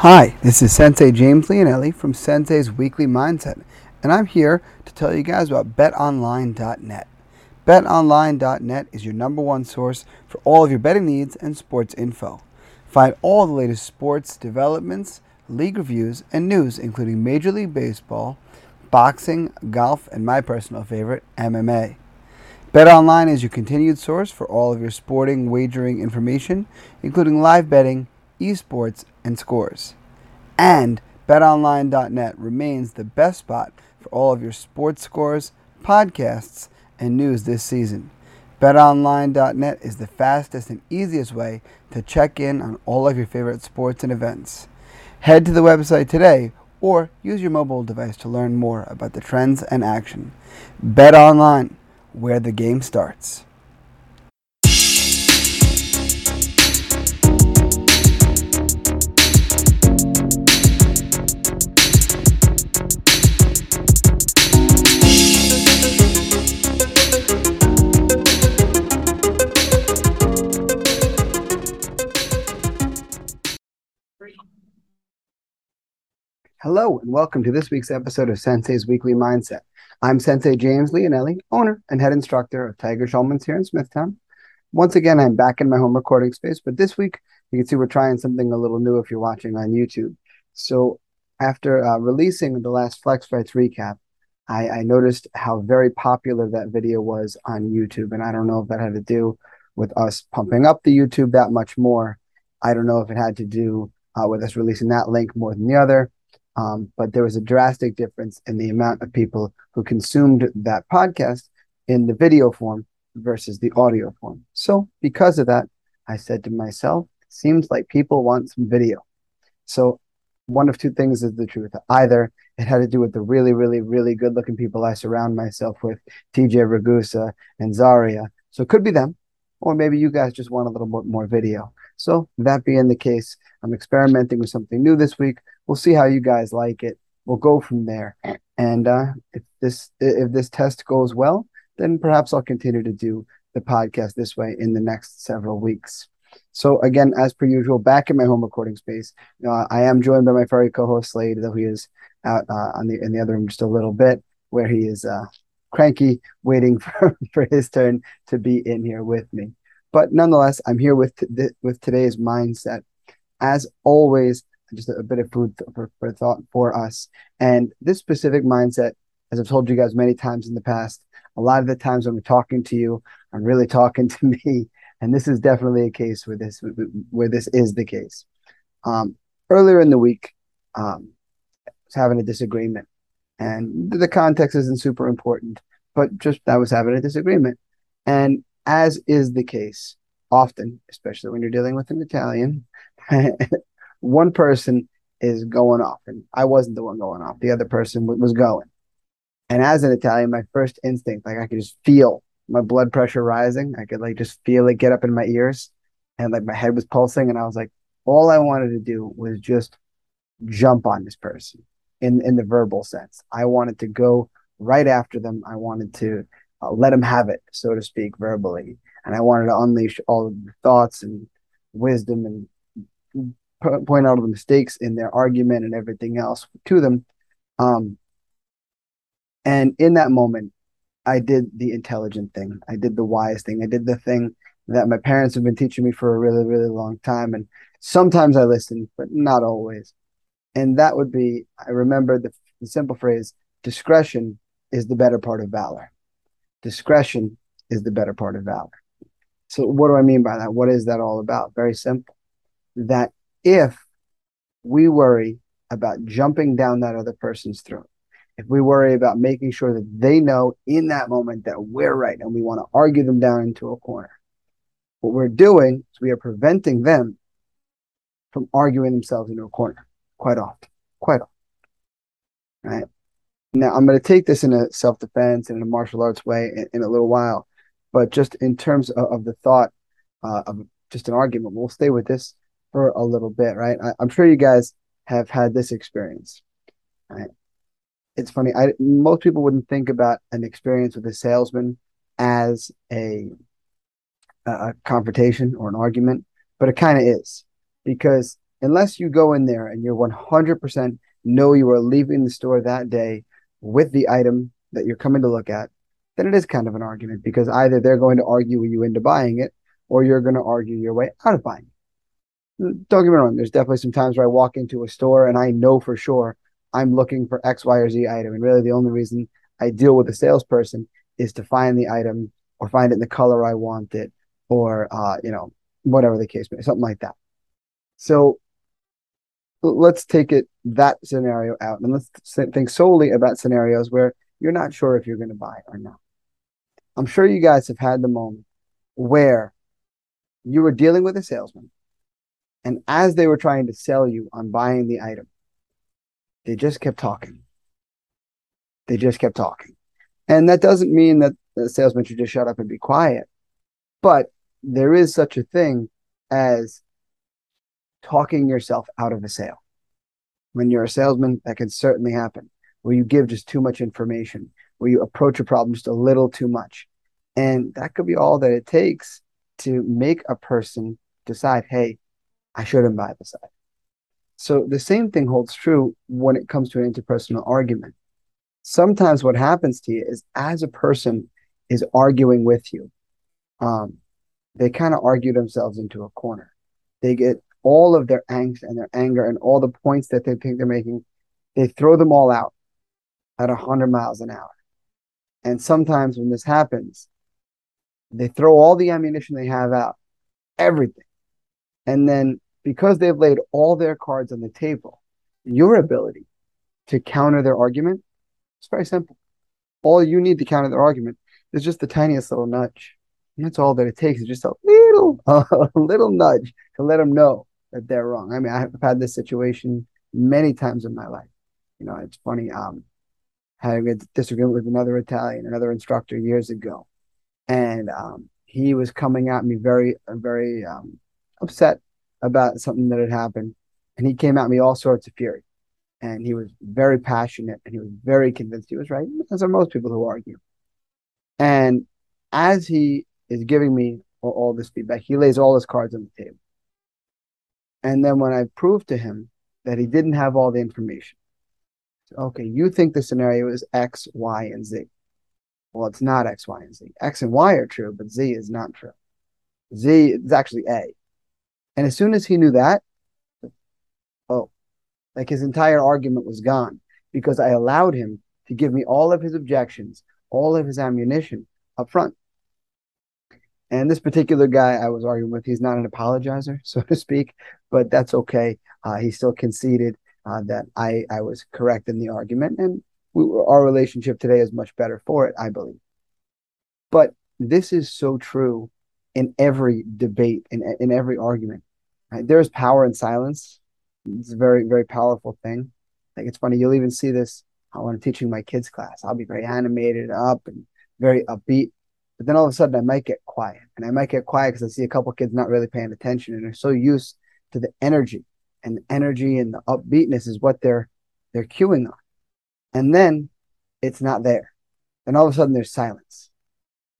Hi, this is Sensei James Leonelli from Sensei's Weekly Mindset, and I'm here to tell you guys about betonline.net. BetOnline.net is your number one source for all of your betting needs and sports info. Find all the latest sports developments, league reviews, and news, including Major League Baseball, boxing, golf, and my personal favorite, MMA. BetOnline is your continued source for all of your sporting wagering information, including live betting, esports, and scores. And betonline.net remains the best spot for all of your sports scores, podcasts, and news this season. BetOnline.net is the fastest and easiest way to check in on all of your favorite sports and events. Head to the website today or use your mobile device to learn more about the trends and action. BetOnline, where the game starts. Hello, and welcome to this week's episode of Sensei's Weekly Mindset. I'm Sensei James Leonelli, owner and head instructor of Tiger Schulman's here in Smithtown. Once again, I'm back in my home recording space, but this week you can see we're trying something a little new if you're watching on YouTube. So, after uh, releasing the last Flex Fights recap, I, I noticed how very popular that video was on YouTube, and I don't know if that had to do with us pumping up the YouTube that much more. I don't know if it had to do uh, with us releasing that link more than the other um, but there was a drastic difference in the amount of people who consumed that podcast in the video form versus the audio form. So, because of that, I said to myself, seems like people want some video. So, one of two things is the truth. Either it had to do with the really, really, really good looking people I surround myself with, TJ Ragusa and Zaria. So, it could be them, or maybe you guys just want a little bit more video. So, that being the case, I'm experimenting with something new this week we'll see how you guys like it. We'll go from there. And uh, if this if this test goes well, then perhaps I'll continue to do the podcast this way in the next several weeks. So again, as per usual, back in my home recording space, I am joined by my furry co-host Slade, though he is out uh, on the in the other room just a little bit, where he is uh, cranky, waiting for, for his turn to be in here with me. But nonetheless, I'm here with th- with today's mindset. As always, just a, a bit of food for, for thought for us. And this specific mindset, as I've told you guys many times in the past, a lot of the times when I'm talking to you, I'm really talking to me. And this is definitely a case where this where this is the case. Um, earlier in the week, um, I was having a disagreement, and the context isn't super important, but just I was having a disagreement, and as is the case often, especially when you're dealing with an Italian, one person is going off, and I wasn't the one going off. The other person was going. And as an Italian, my first instinct, like I could just feel my blood pressure rising. I could like just feel it get up in my ears, and like my head was pulsing. And I was like, all I wanted to do was just jump on this person in in the verbal sense. I wanted to go right after them. I wanted to uh, let them have it, so to speak, verbally, and I wanted to unleash all of the thoughts and wisdom and point out the mistakes in their argument and everything else to them. Um, and in that moment, I did the intelligent thing. I did the wise thing. I did the thing that my parents have been teaching me for a really, really long time. And sometimes I listen, but not always. And that would be, I remember the, the simple phrase discretion is the better part of valor. Discretion is the better part of valor. So, what do I mean by that? What is that all about? Very simple. That if we worry about jumping down that other person's throat, if we worry about making sure that they know in that moment that we're right and we want to argue them down into a corner, what we're doing is we are preventing them from arguing themselves into a corner quite often, quite often. Right. Now, I'm going to take this in a self defense and in a martial arts way in, in, a little while, but just in terms of, of the thought uh, of just an argument, we'll stay with this for a little bit, right? I, am sure you guys have had this experience. Right? It's funny. I most people wouldn't think about an experience with a salesman as a a confrontation or an argument, but it kind of is because unless you go in there and you're 100% know you are leaving the store that day with the item that you're coming to look at, then it is kind of an argument because either they're going to argue with you into buying it or you're going to argue your way out of buying it. Don't get me wrong, there's definitely some times where I walk into a store and I know for sure I'm looking for X, Y, or Z item. And really, the only reason I deal with a salesperson is to find the item or find it in the color I want it or, uh, you know, whatever the case may be, something like that. So let's take it that scenario out and let's think solely about scenarios where you're not sure if you're going to buy or not. I'm sure you guys have had the moment where you were dealing with a salesman and as they were trying to sell you on buying the item, they just kept talking. They just kept talking. And that doesn't mean that the salesman should just shut up and be quiet. But there is such a thing as talking yourself out of a sale. When you're a salesman, that can certainly happen, where you give just too much information, where you approach a problem just a little too much. And that could be all that it takes to make a person decide, hey, I shouldn't buy this item. So the same thing holds true when it comes to an interpersonal argument. Sometimes what happens to you is as a person is arguing with you, um, they kind of argue themselves into a corner. They get all of their angst and their anger and all the points that they think they're making, they throw them all out at 100 miles an hour. And sometimes when this happens, they throw all the ammunition they have out, everything. And then because they've laid all their cards on the table, your ability to counter their argument is very simple. All you need to counter their argument is just the tiniest little nudge. And that's all that it takes is just a little, a little nudge to let them know that they're wrong. I mean, I've had this situation many times in my life. You know, it's funny. Um, having a disagreement with another Italian, another instructor years ago, and um, he was coming at me very, very um, upset about something that had happened. And he came at me all sorts of fury. And he was very passionate and he was very convinced he was right, as are most people who argue. And as he is giving me all, all this feedback, he lays all his cards on the table. And then when I proved to him that he didn't have all the information, okay, you think the scenario is X, Y, and Z. Well, it's not X, Y, and Z. X and Y are true, but Z is not true. Z is actually A. And as soon as he knew that, oh, like his entire argument was gone because I allowed him to give me all of his objections, all of his ammunition up front. And this particular guy I was arguing with, he's not an apologizer, so to speak, but that's okay. Uh, he still conceded uh, that I, I was correct in the argument, and we, our relationship today is much better for it, I believe. But this is so true in every debate, in, in every argument. Right? There is power in silence. It's a very, very powerful thing. Like it's funny, you'll even see this when I'm teaching my kids class. I'll be very animated up and very upbeat. But then all of a sudden I might get quiet. And I might get quiet because I see a couple kids not really paying attention and they're so used to the energy. And the energy and the upbeatness is what they're they're cueing on. And then it's not there. And all of a sudden there's silence.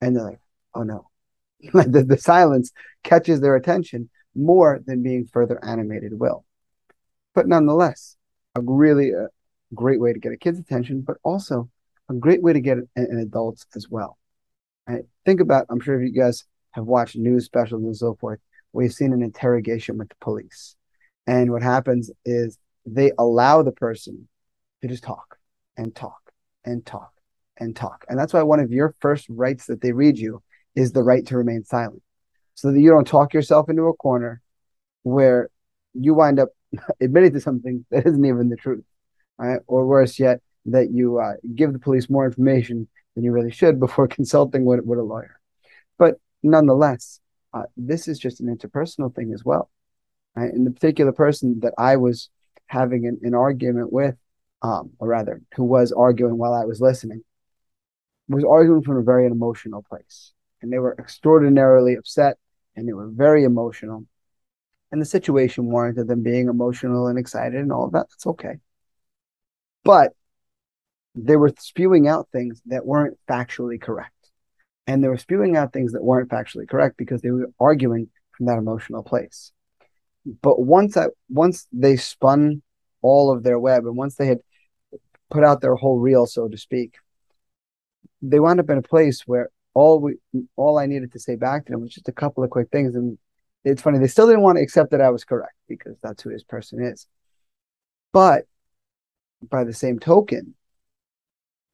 And they're like, oh no. the, the silence catches their attention more than being further animated will. But nonetheless, a really uh, great way to get a kid's attention, but also a great way to get an adult's as well. Right? Think about, I'm sure if you guys have watched news specials and so forth, you've seen an interrogation with the police. And what happens is they allow the person to just talk and talk and talk and talk. And that's why one of your first rights that they read you is the right to remain silent so that you don't talk yourself into a corner where you wind up admitting to something that isn't even the truth, right? Or worse yet, that you uh, give the police more information than you really should before consulting with, with a lawyer. But nonetheless, uh, this is just an interpersonal thing as well. Right? And the particular person that I was having an, an argument with, um, or rather, who was arguing while I was listening, was arguing from a very emotional place. And they were extraordinarily upset and they were very emotional. And the situation warranted them being emotional and excited and all of that. That's okay. But they were spewing out things that weren't factually correct. And they were spewing out things that weren't factually correct because they were arguing from that emotional place. But once I once they spun all of their web and once they had put out their whole reel, so to speak, they wound up in a place where all we all I needed to say back to them was just a couple of quick things. And it's funny, they still didn't want to accept that I was correct because that's who this person is. But by the same token,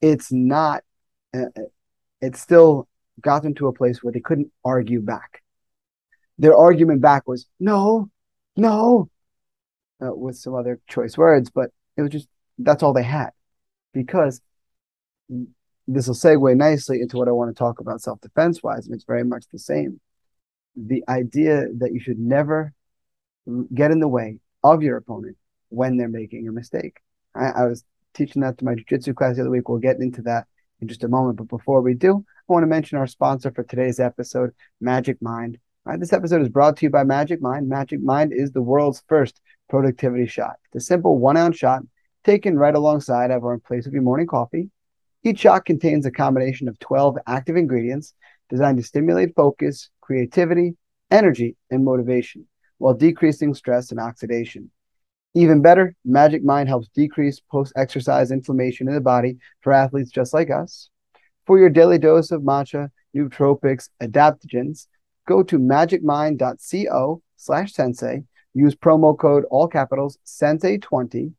it's not, uh, it still got them to a place where they couldn't argue back. Their argument back was no, no, uh, with some other choice words, but it was just that's all they had because this will segue nicely into what I want to talk about self defense wise, and it's very much the same. The idea that you should never get in the way of your opponent when they're making a mistake. I, I was teaching that to my jiu-jitsu class the other week. We'll get into that in just a moment. But before we do, I want to mention our sponsor for today's episode, Magic Mind. Right, this episode is brought to you by Magic Mind. Magic Mind is the world's first productivity shot. A simple one ounce shot taken right alongside of or in place of your morning coffee. Each shot contains a combination of 12 active ingredients designed to stimulate focus, creativity, energy, and motivation while decreasing stress and oxidation. Even better, Magic Mind helps decrease post exercise inflammation in the body for athletes just like us. For your daily dose of matcha, nootropics, adaptogens, go to magicmind.co slash sensei, use promo code all capitals sensei20,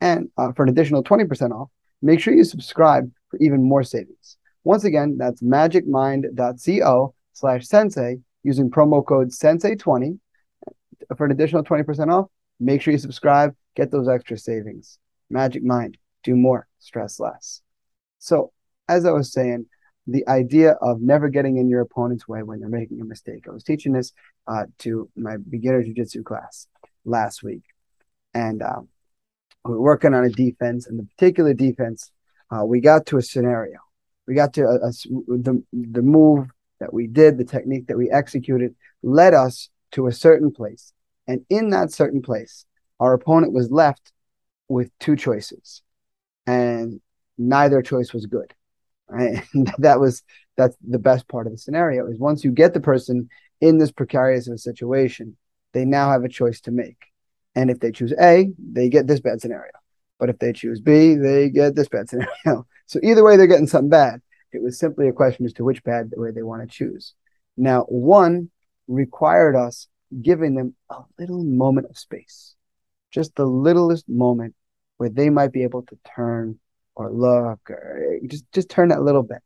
and uh, for an additional 20% off, make sure you subscribe for even more savings. Once again, that's magicmind.co slash sensei using promo code sensei20 for an additional 20% off Make sure you subscribe, get those extra savings. Magic Mind, do more, stress less. So, as I was saying, the idea of never getting in your opponent's way when they're making a mistake. I was teaching this uh, to my beginner jiu-jitsu class last week, and um, we were working on a defense. And the particular defense, uh, we got to a scenario. We got to a, a, the the move that we did, the technique that we executed, led us to a certain place. And in that certain place, our opponent was left with two choices, and neither choice was good. Right? And that was that's the best part of the scenario is once you get the person in this precarious of a situation, they now have a choice to make. And if they choose A, they get this bad scenario. But if they choose B, they get this bad scenario. So either way, they're getting something bad. It was simply a question as to which bad way they want to choose. Now, one required us giving them a little moment of space, just the littlest moment where they might be able to turn or look or just, just turn that little bit.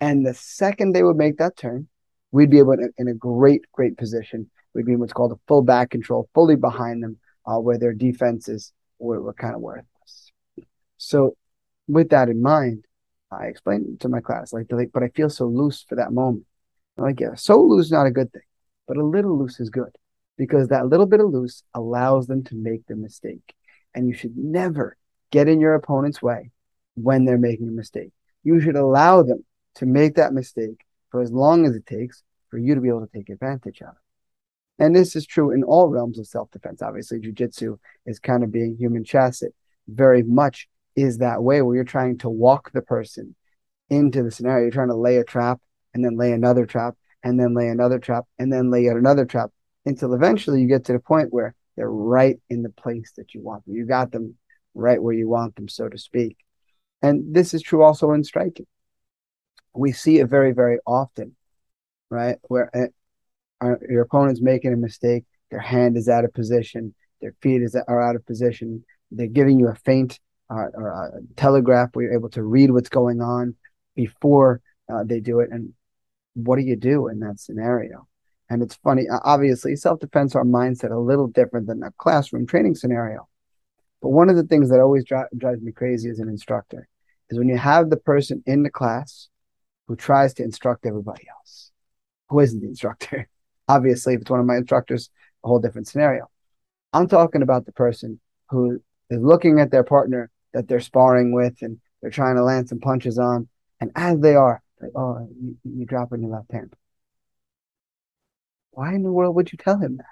And the second they would make that turn, we'd be able to, in a great, great position. We'd be in what's called a full back control, fully behind them, uh, where their defenses were, were kind of worthless. So, with that in mind, I explained to my class, like, but I feel so loose for that moment. I'm like, yeah, so loose is not a good thing but a little loose is good because that little bit of loose allows them to make the mistake. And you should never get in your opponent's way when they're making a mistake. You should allow them to make that mistake for as long as it takes for you to be able to take advantage of it. And this is true in all realms of self defense. Obviously, jujitsu is kind of being human chess. It very much is that way where you're trying to walk the person into the scenario. You're trying to lay a trap and then lay another trap and then lay another trap and then lay out another trap until eventually you get to the point where they're right in the place that you want them. You got them right where you want them, so to speak. And this is true also in striking. We see it very, very often, right? Where uh, your opponent's making a mistake, their hand is out of position, their feet is are out of position, they're giving you a feint uh, or a telegraph where you're able to read what's going on before uh, they do it. And what do you do in that scenario? And it's funny, obviously, self defense, our mindset a little different than a classroom training scenario. But one of the things that always dri- drives me crazy as an instructor is when you have the person in the class who tries to instruct everybody else, who isn't the instructor. obviously, if it's one of my instructors, a whole different scenario. I'm talking about the person who is looking at their partner that they're sparring with and they're trying to land some punches on. And as they are, like, oh, you, you drop in your left hand. Why in the world would you tell him that?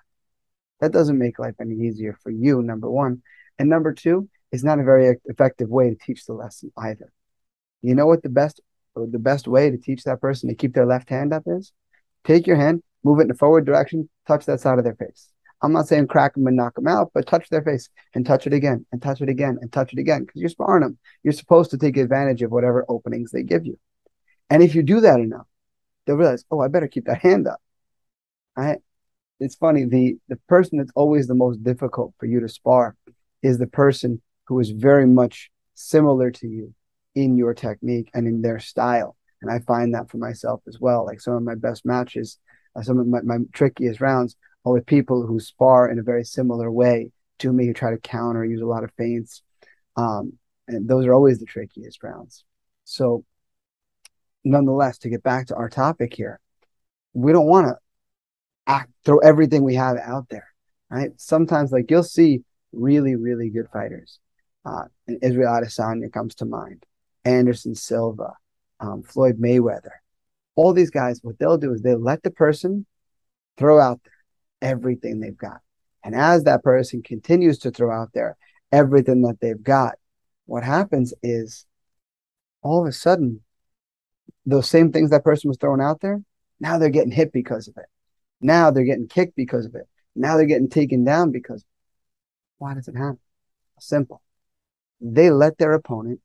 That doesn't make life any easier for you, number one. And number two, it's not a very effective way to teach the lesson either. You know what the best the best way to teach that person to keep their left hand up is? Take your hand, move it in the forward direction, touch that side of their face. I'm not saying crack them and knock them out, but touch their face and touch it again and touch it again and touch it again because you're sparring them. You're supposed to take advantage of whatever openings they give you. And if you do that enough, they'll realize, oh, I better keep that hand up. Right? It's funny. The the person that's always the most difficult for you to spar is the person who is very much similar to you in your technique and in their style. And I find that for myself as well. Like some of my best matches, uh, some of my, my trickiest rounds are with people who spar in a very similar way to me, who try to counter, use a lot of feints. Um, and those are always the trickiest rounds. So, nonetheless, to get back to our topic here, we don't want to act throw everything we have out there, right? Sometimes, like you'll see really, really good fighters. Uh, and Israel Adesanya comes to mind, Anderson Silva, um, Floyd Mayweather. All these guys, what they'll do is they let the person throw out there everything they've got. And as that person continues to throw out there everything that they've got, what happens is all of a sudden, those same things that person was throwing out there, now they're getting hit because of it. Now they're getting kicked because of it. Now they're getting taken down because why does it happen? Simple. They let their opponent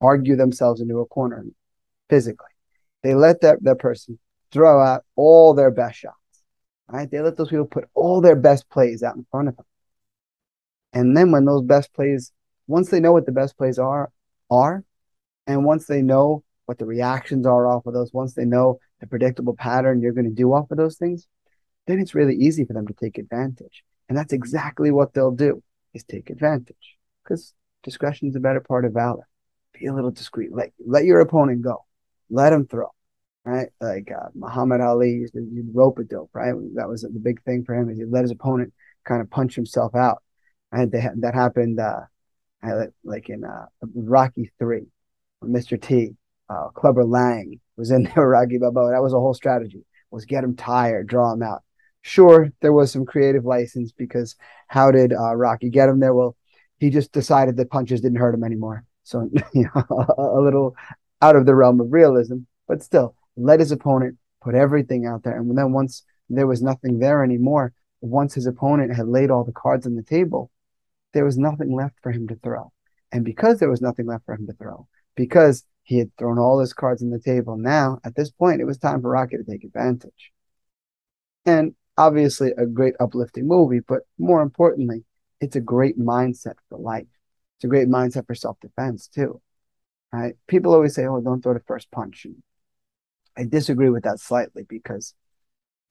argue themselves into a corner physically. They let that, that person throw out all their best shots. Right? They let those people put all their best plays out in front of them. And then when those best plays, once they know what the best plays are, are, and once they know what the reactions are off of those, once they know the predictable pattern you're going to do off of those things, then it's really easy for them to take advantage. And that's exactly what they'll do is take advantage because discretion is a better part of valor. Be a little discreet. Let, let your opponent go. Let him throw. Right. Like uh, Muhammad Ali used to rope a dope. Right. That was the big thing for him is he let his opponent kind of punch himself out. And that happened uh, like in uh, Rocky 3, Mr. T, uh, Clubber Lang was in there, with Rocky Balboa. That was a whole strategy, was get him tired, draw him out. Sure, there was some creative license because how did uh, Rocky get him there? Well, he just decided that punches didn't hurt him anymore. So, a little out of the realm of realism, but still, let his opponent put everything out there. And then once there was nothing there anymore, once his opponent had laid all the cards on the table, there was nothing left for him to throw. And because there was nothing left for him to throw, because he had thrown all his cards on the table. Now, at this point, it was time for Rocky to take advantage. And obviously, a great uplifting movie, but more importantly, it's a great mindset for life. It's a great mindset for self defense, too. Right? People always say, oh, don't throw the first punch. And I disagree with that slightly because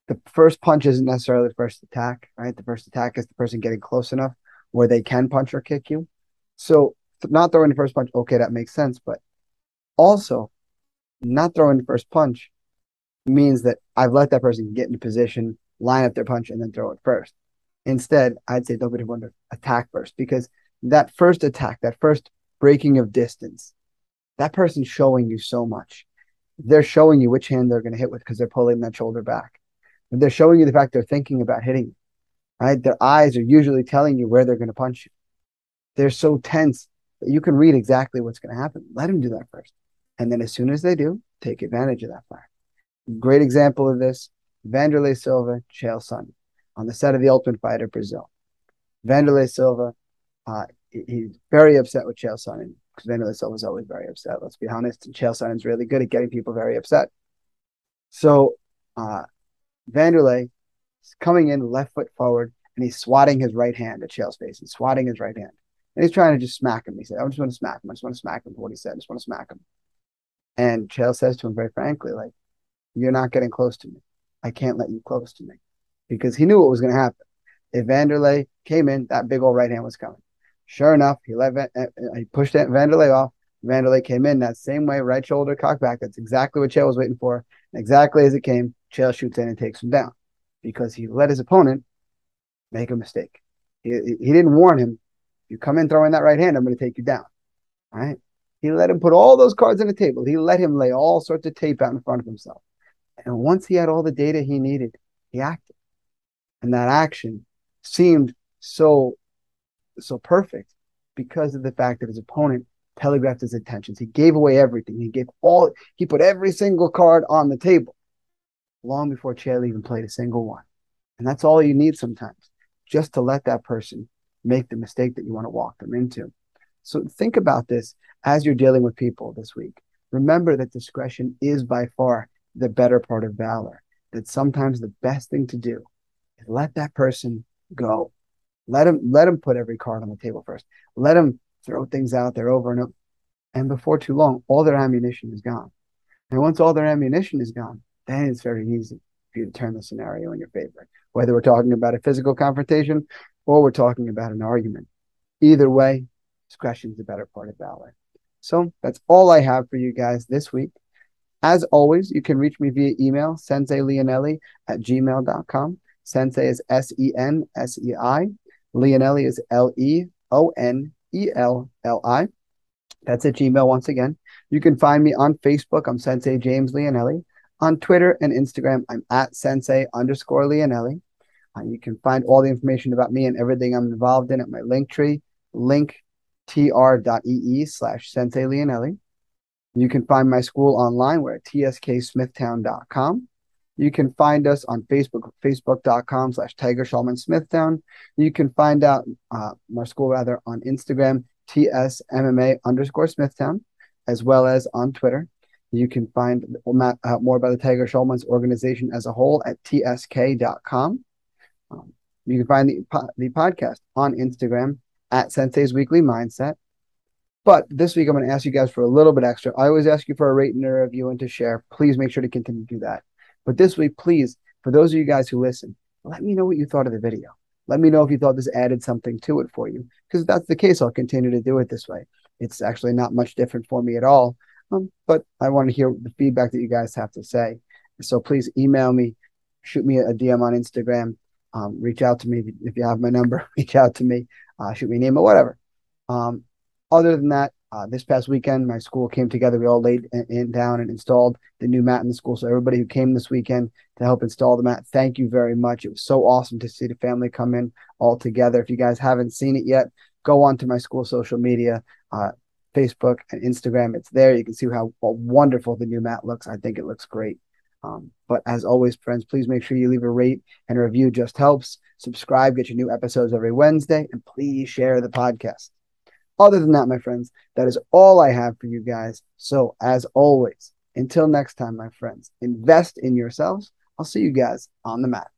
the first punch isn't necessarily the first attack, right? The first attack is the person getting close enough where they can punch or kick you. So, not throwing the first punch, okay, that makes sense. But also, not throwing the first punch means that I've let that person get in position, line up their punch, and then throw it first. Instead, I'd say don't be to attack first because that first attack, that first breaking of distance, that person's showing you so much. They're showing you which hand they're going to hit with because they're pulling that shoulder back. they're showing you the fact they're thinking about hitting you, right? Their eyes are usually telling you where they're going to punch you. They're so tense that you can read exactly what's going to happen. Let them do that first. And then as soon as they do, take advantage of that fire. Great example of this Wanderlei Silva, Chael Sonnen, on the set of The Ultimate Fighter Brazil. Wanderlei Silva, uh, he's very upset with Chael Sonnen because Wanderlei Silva is always very upset. Let's be honest. And Chael Sonnen's really good at getting people very upset. So uh, Wanderlei is coming in left foot forward and he's swatting his right hand at Chael's face. He's swatting his right hand. And he's trying to just smack him. He said, I just want to smack him. I just want to smack him for what he said. I just want to smack him. And Chael says to him very frankly, like, you're not getting close to me. I can't let you close to me. Because he knew what was going to happen. If Wanderlei came in, that big old right hand was coming. Sure enough, he let uh, uh, he pushed Wanderlei off. Wanderlei came in that same way, right shoulder cocked back. That's exactly what Chael was waiting for. And exactly as it came, Chael shoots in and takes him down because he let his opponent make a mistake. He, he didn't warn him. You come in throwing that right hand, I'm going to take you down. All right. He let him put all those cards on the table. He let him lay all sorts of tape out in front of himself. And once he had all the data he needed, he acted. And that action seemed so so perfect because of the fact that his opponent telegraphed his intentions. He gave away everything. He gave all he put every single card on the table long before Chael even played a single one. And that's all you need sometimes. just to let that person make the mistake that you want to walk them into. So think about this as you're dealing with people this week. Remember that discretion is by far the better part of valor, that sometimes the best thing to do is let that person go. Let him let him put every card on the table first. Let him throw things out there over and over. And before too long, all their ammunition is gone. And once all their ammunition is gone, then it's very easy for you to turn the scenario in your favor. Whether we're talking about a physical confrontation or we're talking about an argument. Either way, discretion is the better part of valor. So that's all I have for you guys this week. As always, you can reach me via email, sensei leonelli at gmail.com. Sensei is S E N S E I. Leonelli is L E O N E L L I. That's at Gmail once again. You can find me on Facebook. I'm Sensei James Leonelli. On Twitter and Instagram, I'm at Sensei underscore Leonelli. Uh, you can find all the information about me and everything I'm involved in at my link tree, linktr.ee slash Sensei Leonelli. You can find my school online. We're at tsksmithtown.com. You can find us on Facebook, facebook.com slash Tiger Schulman Smithtown. You can find out uh, my school rather on Instagram, tsmma underscore Smithtown, as well as on Twitter. You can find uh, more about the Tiger Schulman's organization as a whole at tsk.com. Um, you can find the, the podcast on Instagram at Sensei's Weekly Mindset. But this week, I'm going to ask you guys for a little bit extra. I always ask you for a rate and a review and to share. Please make sure to continue to do that. But this week, please, for those of you guys who listen, let me know what you thought of the video. Let me know if you thought this added something to it for you. Because if that's the case, I'll continue to do it this way. It's actually not much different for me at all. Um, but I want to hear the feedback that you guys have to say. So please email me, shoot me a DM on Instagram, um, reach out to me if you have my number. Reach out to me, uh, shoot me an email, whatever. Um, other than that, uh, this past weekend, my school came together. We all laid in, in, down and installed the new mat in the school. So everybody who came this weekend to help install the mat, thank you very much. It was so awesome to see the family come in all together. If you guys haven't seen it yet, go on to my school social media, uh, Facebook and Instagram. It's there. You can see how, wonderful the new mat looks. I think it looks great. Um, but as always, friends, please make sure you leave a rate and a review. Just helps. Subscribe, get your new episodes every Wednesday, and please share the podcast. Other than that, my friends, that is all I have for you guys. So, as always, until next time, my friends, invest in yourselves. I'll see you guys on the mat.